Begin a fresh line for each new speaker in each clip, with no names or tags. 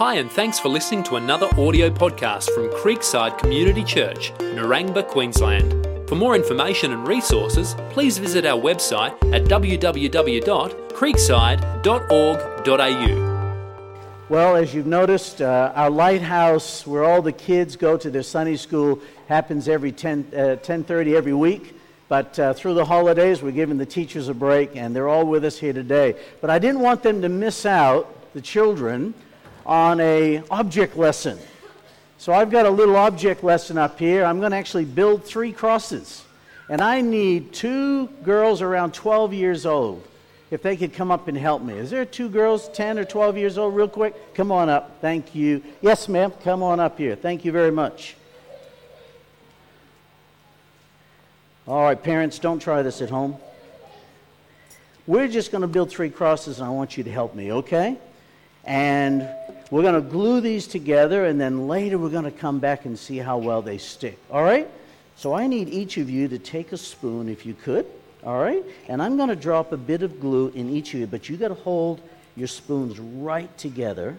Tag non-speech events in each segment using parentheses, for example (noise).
Hi, and thanks for listening to another audio podcast from Creekside Community Church, Narangba, Queensland. For more information and resources, please visit our website at www.creekside.org.au.
Well, as you've noticed, uh, our lighthouse, where all the kids go to their Sunday school, happens every 10, uh, 10.30 every week. But uh, through the holidays, we're giving the teachers a break, and they're all with us here today. But I didn't want them to miss out, the children, on a object lesson. So I've got a little object lesson up here. I'm going to actually build three crosses. And I need two girls around 12 years old. If they could come up and help me. Is there two girls 10 or 12 years old, real quick? Come on up. Thank you. Yes, ma'am. Come on up here. Thank you very much. All right, parents, don't try this at home. We're just going to build three crosses, and I want you to help me, okay? And we're going to glue these together, and then later we're going to come back and see how well they stick. All right? So I need each of you to take a spoon, if you could. All right? And I'm going to drop a bit of glue in each of you, but you got to hold your spoons right together.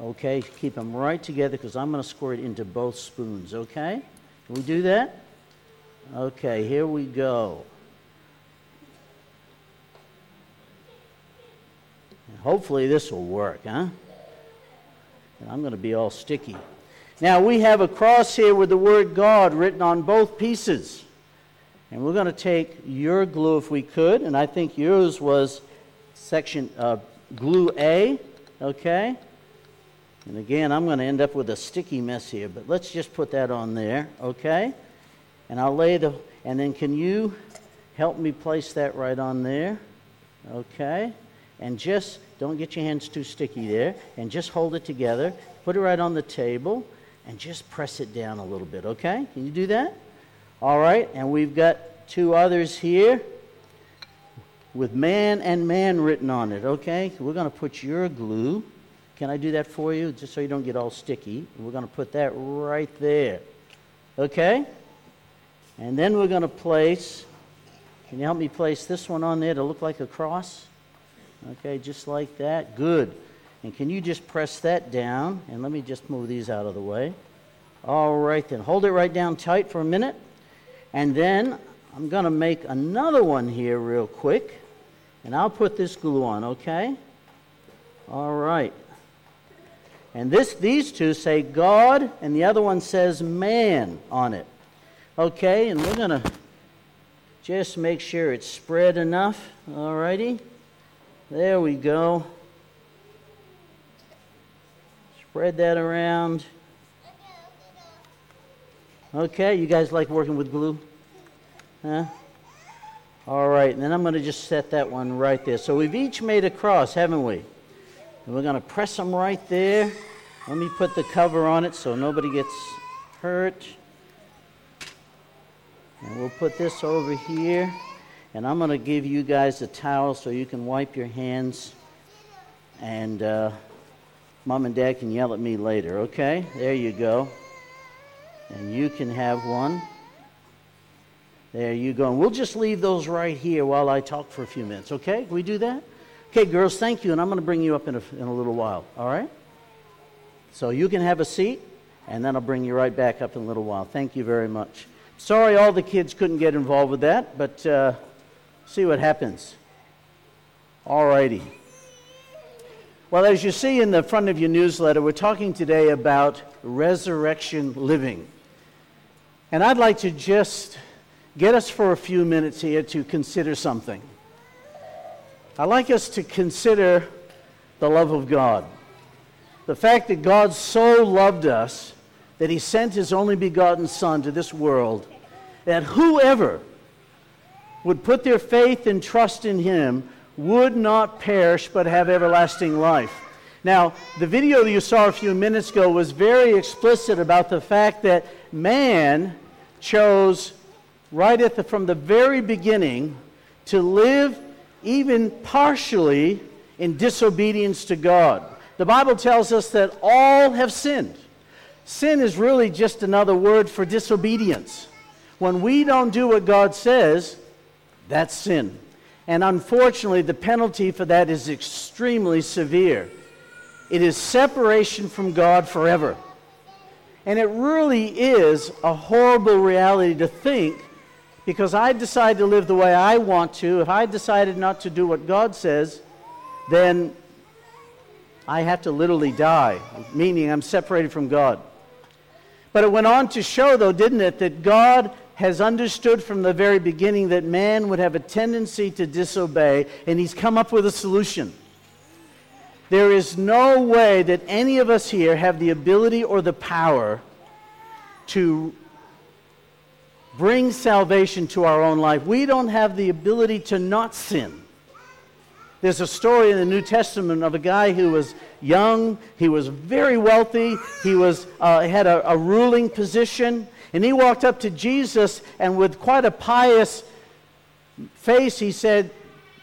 Okay? Keep them right together because I'm going to squirt into both spoons. Okay? Can we do that? Okay, here we go. Hopefully this will work, huh? And I'm going to be all sticky. Now we have a cross here with the word God written on both pieces. And we're going to take your glue if we could, and I think yours was section uh, glue A, okay? And again, I'm going to end up with a sticky mess here, but let's just put that on there, okay? And I'll lay the, and then can you help me place that right on there, okay? And just don't get your hands too sticky there. And just hold it together. Put it right on the table and just press it down a little bit, okay? Can you do that? All right, and we've got two others here with man and man written on it, okay? We're going to put your glue. Can I do that for you, just so you don't get all sticky? We're going to put that right there, okay? And then we're going to place, can you help me place this one on there to look like a cross? Okay, just like that. Good. And can you just press that down? And let me just move these out of the way. All right, then. Hold it right down tight for a minute. And then I'm going to make another one here real quick. And I'll put this glue on, okay? All right. And this, these two say God, and the other one says man on it. Okay, and we're going to just make sure it's spread enough. All righty. There we go. Spread that around. Okay, you guys like working with glue? Huh? All right, and then I'm going to just set that one right there. So we've each made a cross, haven't we? And we're going to press them right there. Let me put the cover on it so nobody gets hurt. And we'll put this over here. And I'm going to give you guys a towel so you can wipe your hands. And uh, mom and dad can yell at me later, okay? There you go. And you can have one. There you go. And we'll just leave those right here while I talk for a few minutes, okay? Can we do that? Okay, girls, thank you. And I'm going to bring you up in a, in a little while, all right? So you can have a seat, and then I'll bring you right back up in a little while. Thank you very much. Sorry all the kids couldn't get involved with that, but. Uh, See what happens. All righty. Well, as you see in the front of your newsletter, we're talking today about resurrection living. And I'd like to just get us for a few minutes here to consider something. I'd like us to consider the love of God. The fact that God so loved us that he sent his only begotten Son to this world, that whoever would put their faith and trust in him would not perish but have everlasting life. Now, the video that you saw a few minutes ago was very explicit about the fact that man chose right at the, from the very beginning to live even partially in disobedience to God. The Bible tells us that all have sinned. Sin is really just another word for disobedience. When we don't do what God says, that's sin. And unfortunately, the penalty for that is extremely severe. It is separation from God forever. And it really is a horrible reality to think because I decide to live the way I want to. If I decided not to do what God says, then I have to literally die, meaning I'm separated from God. But it went on to show, though, didn't it, that God has understood from the very beginning that man would have a tendency to disobey, and he's come up with a solution. There is no way that any of us here have the ability or the power to bring salvation to our own life. We don't have the ability to not sin. There's a story in the New Testament of a guy who was young, he was very wealthy, he was, uh, had a, a ruling position, and he walked up to Jesus and with quite a pious face, he said,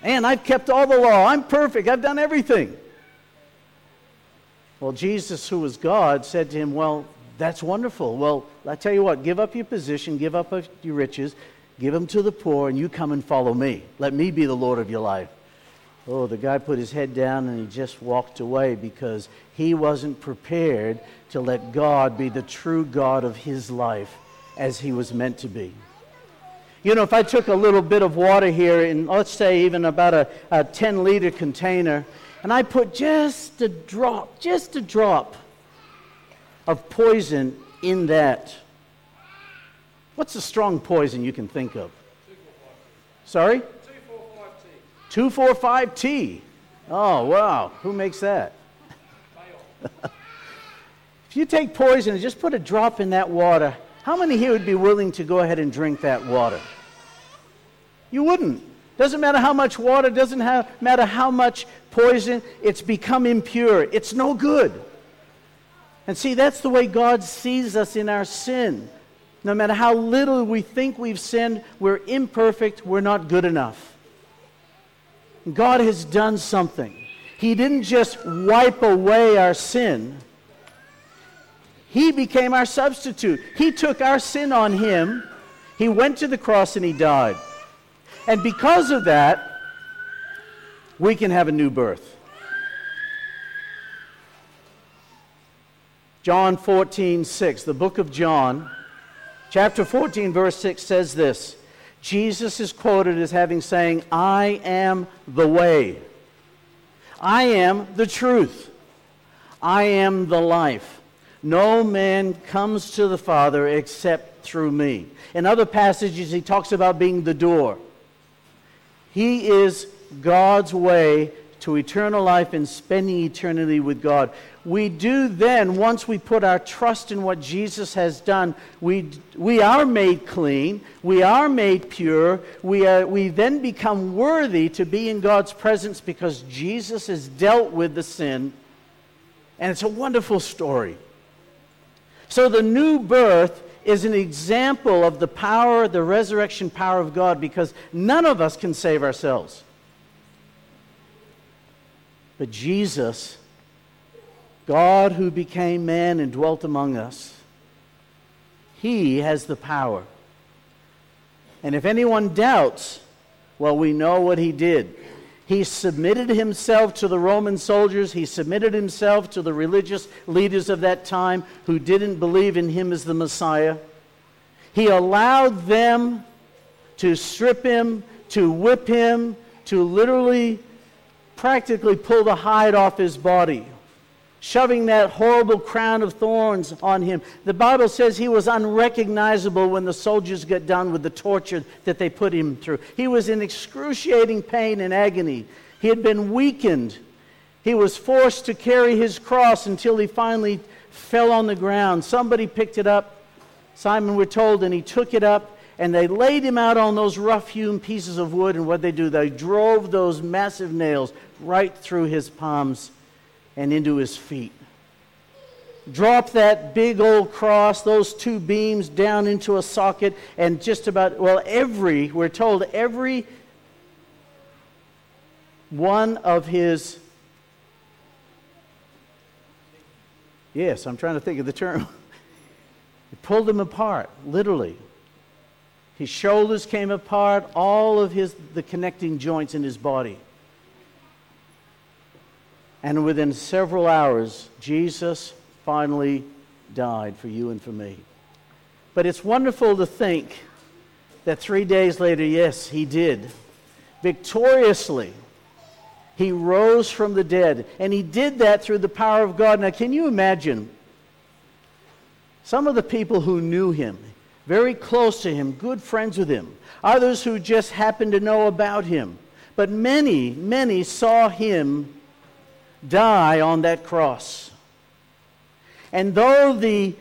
Man, I've kept all the law. I'm perfect. I've done everything. Well, Jesus, who was God, said to him, Well, that's wonderful. Well, I tell you what, give up your position, give up your riches, give them to the poor, and you come and follow me. Let me be the Lord of your life. Oh, the guy put his head down and he just walked away because he wasn't prepared to let God be the true God of his life as he was meant to be. You know, if I took a little bit of water here, and let's say even about a, a 10 liter container, and I put just a drop, just a drop of poison in that. What's a strong poison you can think of? Sorry? 245T. Oh, wow. Who makes that? (laughs) if you take poison and just put a drop in that water, how many here would be willing to go ahead and drink that water? You wouldn't. Doesn't matter how much water, doesn't have, matter how much poison, it's become impure. It's no good. And see, that's the way God sees us in our sin. No matter how little we think we've sinned, we're imperfect, we're not good enough. God has done something. He didn't just wipe away our sin, He became our substitute. He took our sin on Him, He went to the cross, and He died. And because of that, we can have a new birth. John 14, 6, the book of John, chapter 14, verse 6 says this Jesus is quoted as having saying, I am the way. I am the truth. I am the life. No man comes to the Father except through me. In other passages, he talks about being the door. He is God's way to eternal life and spending eternity with God. We do then, once we put our trust in what Jesus has done, we, we are made clean, we are made pure, we, are, we then become worthy to be in God's presence because Jesus has dealt with the sin. And it's a wonderful story. So the new birth is an example of the power, the resurrection power of God because none of us can save ourselves. But Jesus, God who became man and dwelt among us, he has the power. And if anyone doubts, well, we know what he did. He submitted himself to the Roman soldiers. He submitted himself to the religious leaders of that time who didn't believe in him as the Messiah. He allowed them to strip him, to whip him, to literally practically pull the hide off his body, shoving that horrible crown of thorns on him. The Bible says he was unrecognizable when the soldiers got done with the torture that they put him through. He was in excruciating pain and agony. He had been weakened. He was forced to carry his cross until he finally fell on the ground. Somebody picked it up. Simon, we're told, and he took it up and they laid him out on those rough hewn pieces of wood. And what they do, they drove those massive nails right through his palms and into his feet. Drop that big old cross, those two beams down into a socket, and just about, well, every, we're told, every one of his, yes, I'm trying to think of the term. (laughs) It pulled him apart, literally. His shoulders came apart, all of his, the connecting joints in his body. And within several hours, Jesus finally died for you and for me. But it's wonderful to think that three days later, yes, he did. Victoriously, he rose from the dead. And he did that through the power of God. Now, can you imagine some of the people who knew him, very close to him, good friends with him, others who just happened to know about him? But many, many saw him die on that cross. And though the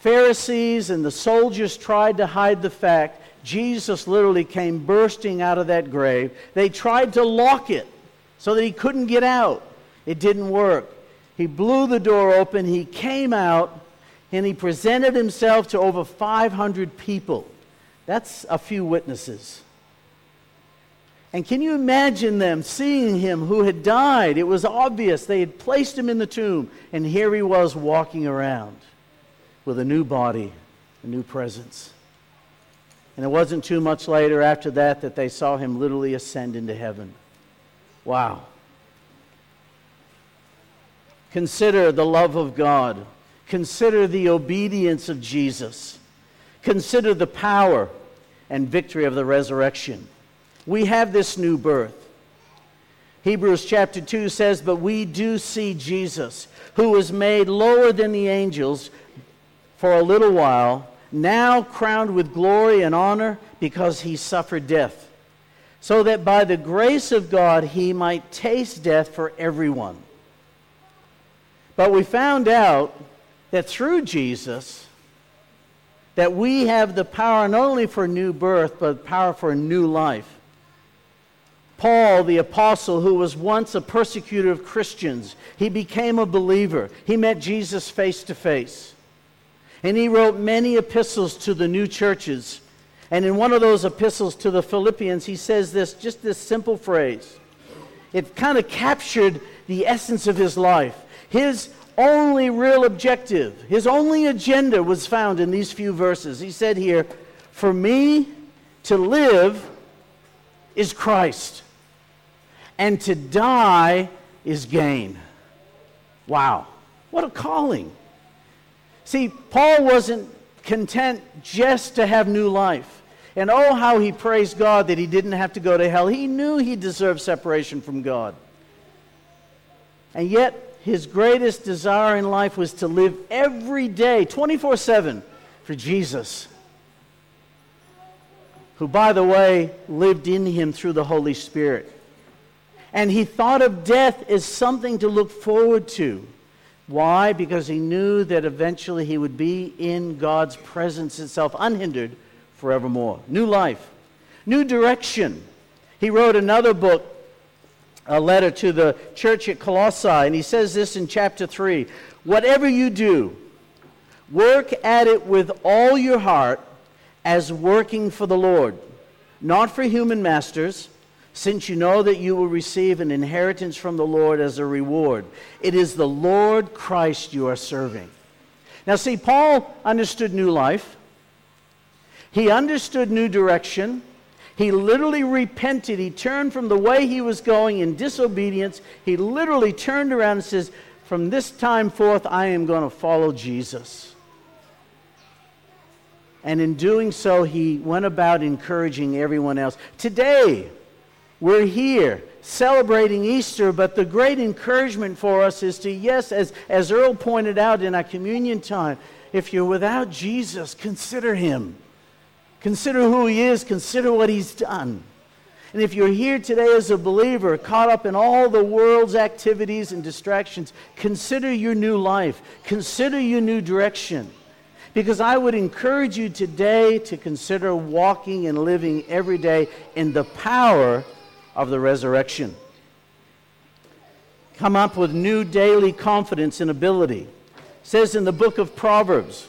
Pharisees and the soldiers tried to hide the fact, Jesus literally came bursting out of that grave. They tried to lock it so that he couldn't get out. It didn't work. He blew the door open, he came out, and he presented himself to over 500 people. That's a few witnesses. And can you imagine them seeing him who had died? It was obvious. They had placed him in the tomb, and here he was walking around with a new body, a new presence. And it wasn't too much later after that that they saw him literally ascend into heaven. Wow. Consider the love of God. Consider the obedience of Jesus. Consider the power and victory of the resurrection. We have this new birth. Hebrews chapter 2 says, But we do see Jesus, who was made lower than the angels for a little while, now crowned with glory and honor because he suffered death, so that by the grace of God he might taste death for everyone. But we found out that through Jesus, that we have the power not only for new birth, but power for a new life. Paul, the apostle, who was once a persecutor of Christians, he became a believer. He met Jesus face to face. And he wrote many epistles to the new churches. And in one of those epistles to the Philippians, he says this just this simple phrase. It kind of captured the essence of his life. His only real objective, his only agenda was found in these few verses. He said here, For me to live is Christ and to die is gain. Wow, what a calling. See, Paul wasn't content just to have new life. And oh, how he praised God that he didn't have to go to hell. He knew he deserved separation from God. And yet, his greatest desire in life was to live every day, 24 7, for Jesus, who, by the way, lived in him through the Holy Spirit. And he thought of death as something to look forward to. Why? Because he knew that eventually he would be in God's presence itself, unhindered forevermore. New life, new direction. He wrote another book, a letter to the church at Colossae, and he says this in chapter 3 Whatever you do, work at it with all your heart as working for the Lord, not for human masters since you know that you will receive an inheritance from the Lord as a reward. It is the Lord Christ you are serving. Now, see, Paul understood new life, he understood new direction. He literally repented. He turned from the way he was going in disobedience. He literally turned around and says, From this time forth, I am going to follow Jesus. And in doing so, he went about encouraging everyone else. Today, we're here celebrating Easter, but the great encouragement for us is to, yes, as, as Earl pointed out in our communion time, if you're without Jesus, consider him. Consider who he is, consider what he's done. And if you're here today as a believer, caught up in all the world's activities and distractions, consider your new life. Consider your new direction. Because I would encourage you today to consider walking and living every day in the power of the resurrection. Come up with new daily confidence and ability. It says in the book of Proverbs,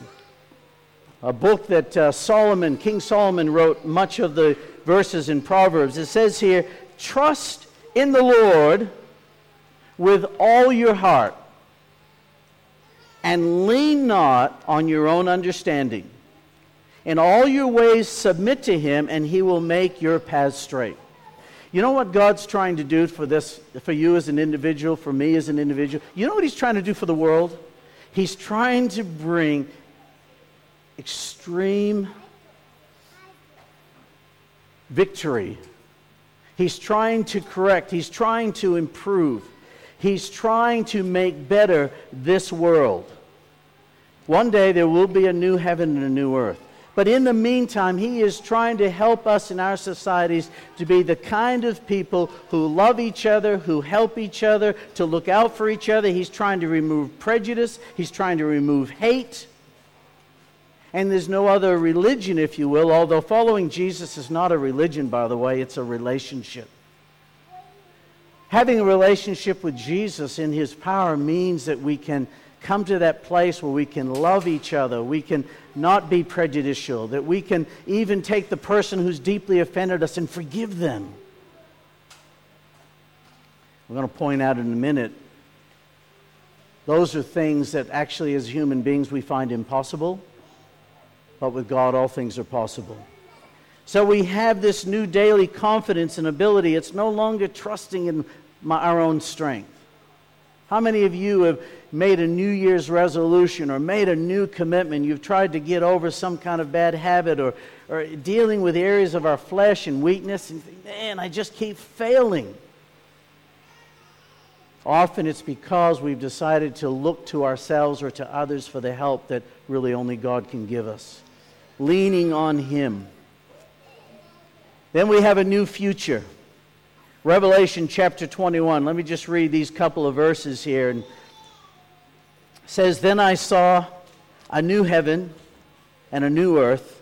a book that uh, Solomon, King Solomon, wrote much of the verses in Proverbs. It says here, Trust in the Lord with all your heart and lean not on your own understanding. In all your ways, submit to him, and he will make your paths straight. You know what God's trying to do for this, for you as an individual, for me as an individual? You know what He's trying to do for the world? He's trying to bring extreme victory. He's trying to correct, He's trying to improve, He's trying to make better this world. One day there will be a new heaven and a new earth. But in the meantime, He is trying to help us in our societies to be the kind of people who love each other, who help each other, to look out for each other. He's trying to remove prejudice, He's trying to remove hate. And there's no other religion, if you will, although following Jesus is not a religion, by the way, it's a relationship. Having a relationship with Jesus in His power means that we can come to that place where we can love each other, we can not be prejudicial, that we can even take the person who's deeply offended us and forgive them. We're going to point out in a minute, those are things that actually, as human beings, we find impossible, but with God, all things are possible. So we have this new daily confidence and ability. It's no longer trusting in my, our own strength. How many of you have made a New Year's resolution or made a new commitment? You've tried to get over some kind of bad habit or, or dealing with areas of our flesh and weakness, and think, man, I just keep failing. Often it's because we've decided to look to ourselves or to others for the help that really only God can give us. Leaning on Him. Then we have a new future. Revelation chapter 21. Let me just read these couple of verses here. And says, Then I saw a new heaven and a new earth.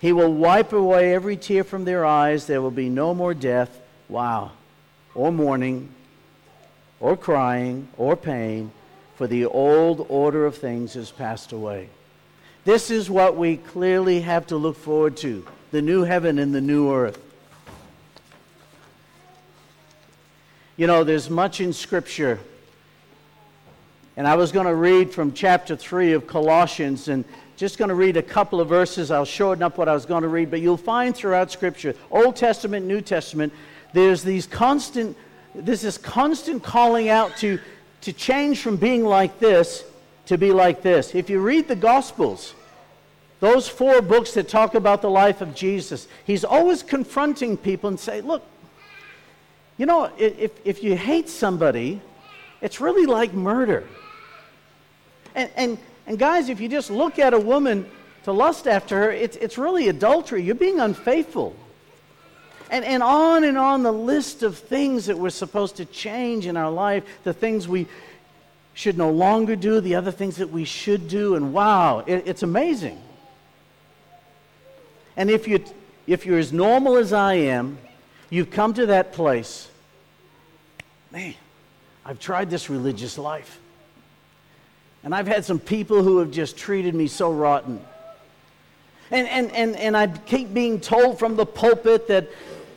He will wipe away every tear from their eyes. There will be no more death, wow, or mourning, or crying, or pain, for the old order of things has passed away. This is what we clearly have to look forward to the new heaven and the new earth. You know, there's much in Scripture. And I was going to read from chapter 3 of Colossians and just going to read a couple of verses. I'll shorten up what I was going to read, but you'll find throughout Scripture, Old Testament, New Testament, there's these constant, there's this constant calling out to, to change from being like this to be like this. If you read the Gospels, those four books that talk about the life of Jesus, he's always confronting people and say, look, you know, if, if you hate somebody, it's really like murder. And, and, and guys, if you just look at a woman to lust after her, it's, it's really adultery. You're being unfaithful. And, and on and on the list of things that we're supposed to change in our life, the things we should no longer do, the other things that we should do, and wow, it, it's amazing. And if, you, if you're as normal as I am, you've come to that place man, I've tried this religious life. And I've had some people who have just treated me so rotten. And, and, and, and I keep being told from the pulpit that,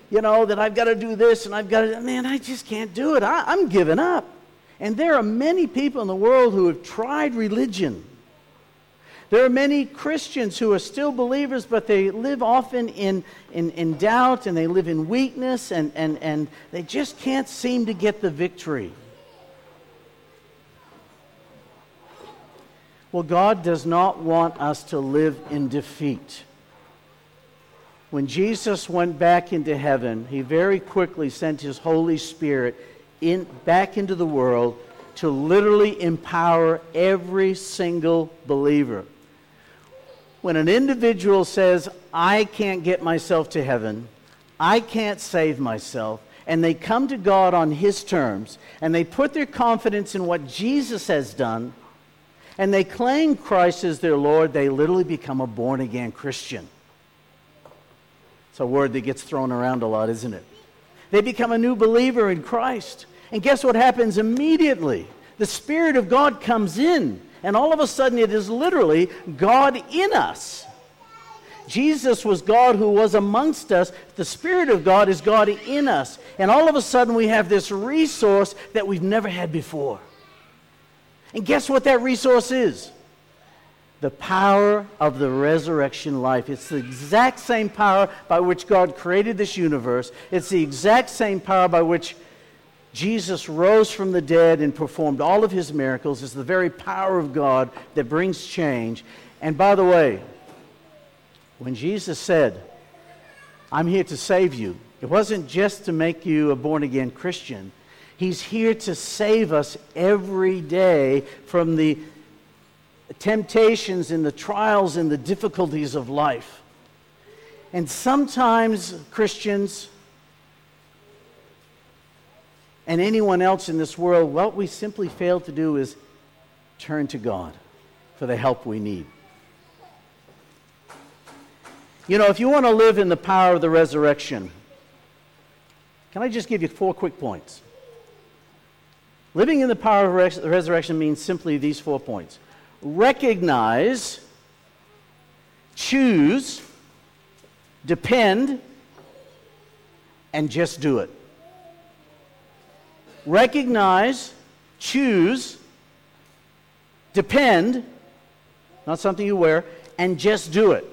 you know, that I've got to do this and I've got to, man, I just can't do it. I, I'm giving up. And there are many people in the world who have tried religion there are many Christians who are still believers, but they live often in, in, in doubt and they live in weakness and, and, and they just can't seem to get the victory. Well, God does not want us to live in defeat. When Jesus went back into heaven, he very quickly sent his Holy Spirit in, back into the world to literally empower every single believer when an individual says, I can't get myself to heaven, I can't save myself, and they come to God on His terms, and they put their confidence in what Jesus has done, and they claim Christ as their Lord, they literally become a born again Christian. It's a word that gets thrown around a lot, isn't it? They become a new believer in Christ. And guess what happens immediately? The Spirit of God comes in, and all of a sudden it is literally God in us. Jesus was God who was amongst us. The Spirit of God is God in us. And all of a sudden we have this resource that we've never had before. And guess what that resource is? The power of the resurrection life. It's the exact same power by which God created this universe. It's the exact same power by which Jesus rose from the dead and performed all of his miracles. It's the very power of God that brings change. And by the way, when Jesus said, I'm here to save you, it wasn't just to make you a born again Christian. He's here to save us every day from the temptations and the trials and the difficulties of life. And sometimes Christians and anyone else in this world, what we simply fail to do is turn to God for the help we need. You know, if you want to live in the power of the resurrection, can I just give you four quick points? Living in the power of res- resurrection means simply these four points recognize, choose, depend, and just do it. Recognize, choose, depend, not something you wear, and just do it.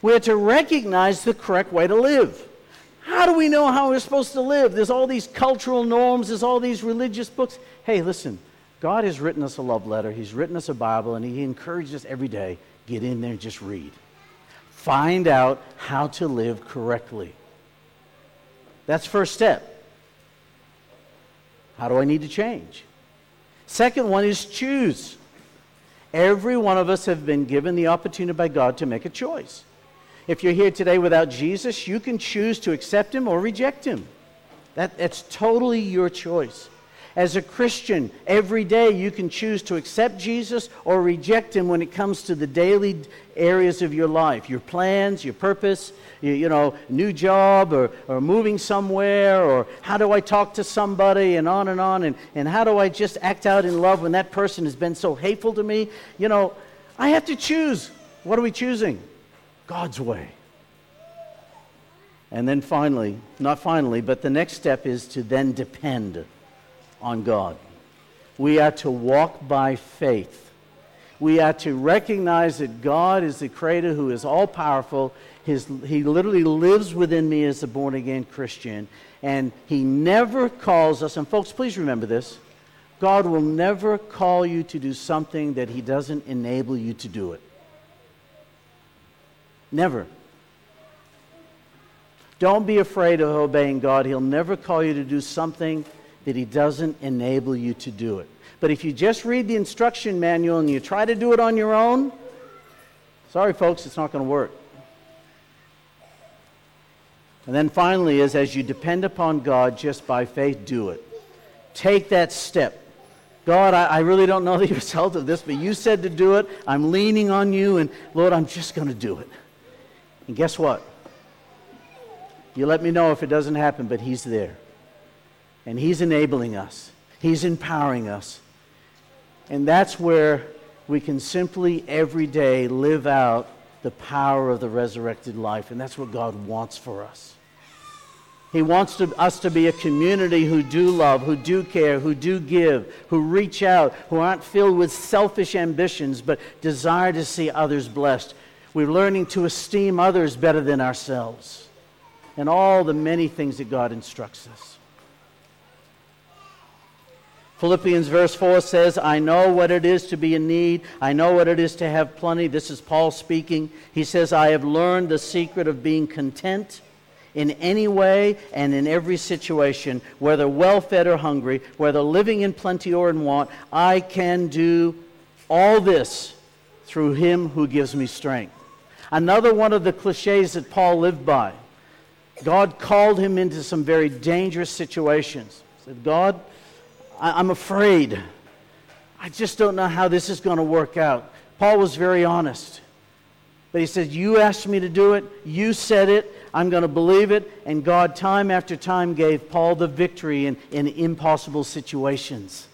We're to recognize the correct way to live. How do we know how we're supposed to live? There's all these cultural norms, there's all these religious books. Hey, listen, God has written us a love letter, He's written us a Bible, and He encourages us every day get in there and just read. Find out how to live correctly. That's first step. How do I need to change? Second one is choose. Every one of us have been given the opportunity by God to make a choice. If you're here today without Jesus, you can choose to accept him or reject him. That, that's totally your choice. As a Christian, every day you can choose to accept Jesus or reject him when it comes to the daily areas of your life your plans, your purpose, you, you know, new job or, or moving somewhere, or how do I talk to somebody, and on and on, and, and how do I just act out in love when that person has been so hateful to me. You know, I have to choose. What are we choosing? God's way. And then finally, not finally, but the next step is to then depend on God. We are to walk by faith. We are to recognize that God is the creator who is all powerful. His, he literally lives within me as a born again Christian. And he never calls us, and folks, please remember this God will never call you to do something that he doesn't enable you to do it. Never. Don't be afraid of obeying God. He'll never call you to do something that He doesn't enable you to do it. But if you just read the instruction manual and you try to do it on your own, sorry, folks, it's not going to work. And then finally, is as you depend upon God just by faith, do it. Take that step. God, I, I, really don't know the (laughs) result of this, but you said to do it. I'm leaning on you, and Lord, I'm just going to do it. And guess what? You let me know if it doesn't happen, but He's there. And He's enabling us, He's empowering us. And that's where we can simply every day live out the power of the resurrected life. And that's what God wants for us. He wants to, us to be a community who do love, who do care, who do give, who reach out, who aren't filled with selfish ambitions, but desire to see others blessed. We're learning to esteem others better than ourselves, and all the many things that God instructs us. Philippians verse 4 says, I know what it is to be in need. I know what it is to have plenty. This is Paul speaking. He says, I have learned the secret of being content in any way and in every situation, whether well fed or hungry, whether living in plenty or in want. I can do all this through him who gives me strength. Another one of the cliches that Paul lived by. God called him into some very dangerous situations. He said, God, I, am afraid. I just don't know how this is going to work out. Paul was very honest. But he said, You asked me to do it. You said it. I'm going to believe it. And God, time after time, gave Paul the victory in, in impossible situations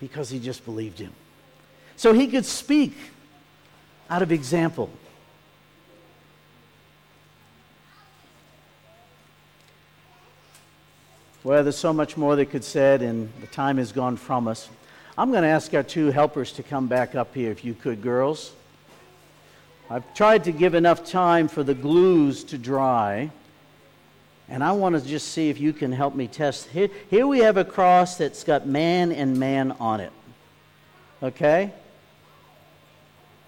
because he just believed him. So he could speak out of example. Well, there's so much more that could said, and the time has gone from us. I'm going to ask our two helpers to come back up here, if you could, girls. I've tried to give enough time for the glues to dry. And I want to just see if you can help me test. Here, here we have a cross that's got man and man on it. Okay?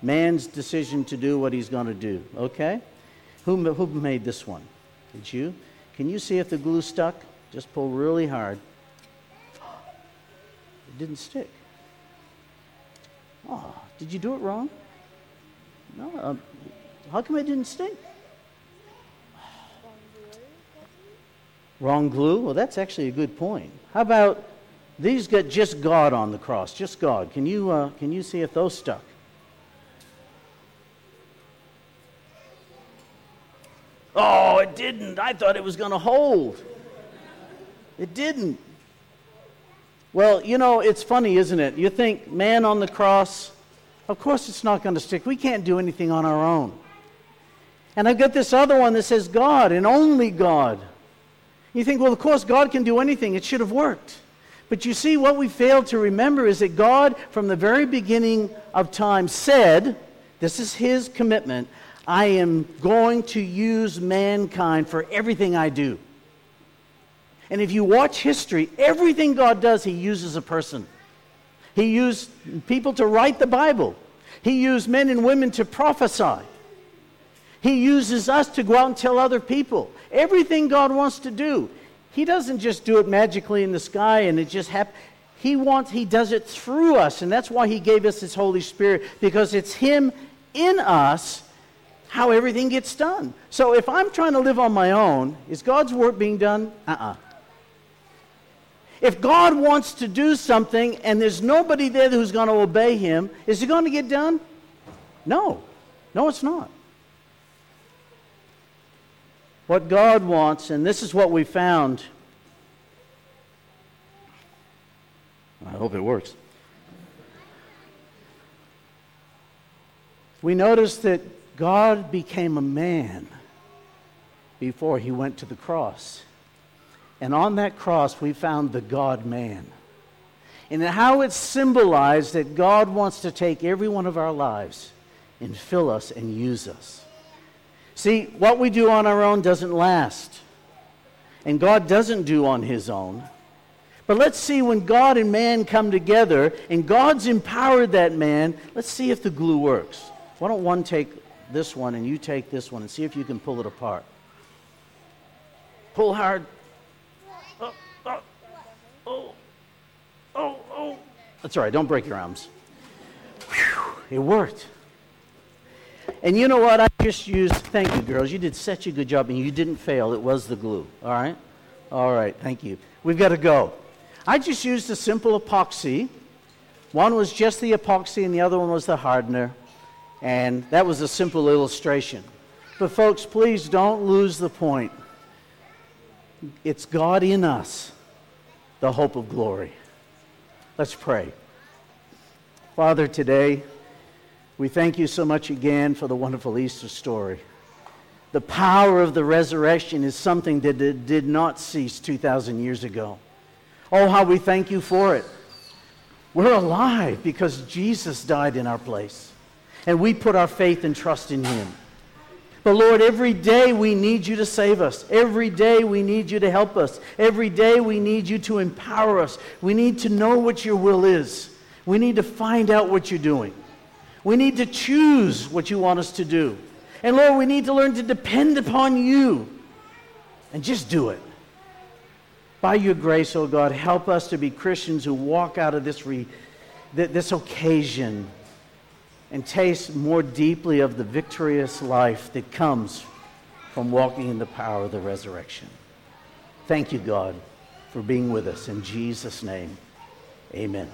Man's decision to do what he's going to do. Okay? Who, who made this one? Did you? Can you see if the glue stuck? Just pull really hard. It didn't stick. Oh, did you do it wrong? No. Um, how come it didn't stick? Wrong glue? Well, that's actually a good point. How about these got just God on the cross? Just God. Can you, uh, can you see if those stuck? Oh, it didn't. I thought it was going to hold. It didn't. Well, you know, it's funny, isn't it? You think, man on the cross, of course it's not going to stick. We can't do anything on our own. And I've got this other one that says God and only God. You think, well, of course, God can do anything. It should have worked. But you see, what we fail to remember is that God, from the very beginning of time, said, This is His commitment I am going to use mankind for everything I do. And if you watch history, everything God does, He uses a person. He used people to write the Bible, He used men and women to prophesy. He uses us to go out and tell other people. Everything God wants to do, He doesn't just do it magically in the sky and it just happens. He wants, He does it through us, and that's why He gave us His Holy Spirit, because it's Him in us how everything gets done. So if I'm trying to live on my own, is God's work being done? Uh uh-uh. uh If God wants to do something and there's nobody there who's going to obey Him, is it going to get done? No. No, it's not. What God wants, and this is what we found. I hope it works. We noticed that God became a man before he went to the cross. And on that cross, we found the God man. And how it symbolized that God wants to take every one of our lives and fill us and use us. See, what we do on our own doesn't last. And God doesn't do on his own. But let's see when God and man come together and God's empowered that man, let's see if the glue works. Why don't one take this one and you take this one and see if you can pull it apart. Pull hard. Oh, oh, oh, oh, oh. That's all right. Don't break your arms. Whew, it worked. And you know what? I just used, thank you, girls. You did such a good job and you didn't fail. It was the glue. All right? All right. Thank you. We've got to go. I just used a simple epoxy. One was just the epoxy and the other one was the hardener. And that was a simple illustration. But, folks, please don't lose the point. It's God in us, the hope of glory. Let's pray. Father, today, we thank you so much again for the wonderful Easter story. The power of the resurrection is something that did not cease 2,000 years ago. Oh, how we thank you for it. We're alive because Jesus died in our place and we put our faith and trust in Him. But Lord, every day we need you to save us. Every day we need you to help us. Every day we need you to empower us. We need to know what your will is. We need to find out what you're doing. We need to choose what you want us to do. And Lord, we need to learn to depend upon you and just do it. By your grace, oh God, help us to be Christians who walk out of this, re- this occasion and taste more deeply of the victorious life that comes from walking in the power of the resurrection. Thank you, God, for being with us. In Jesus' name, amen.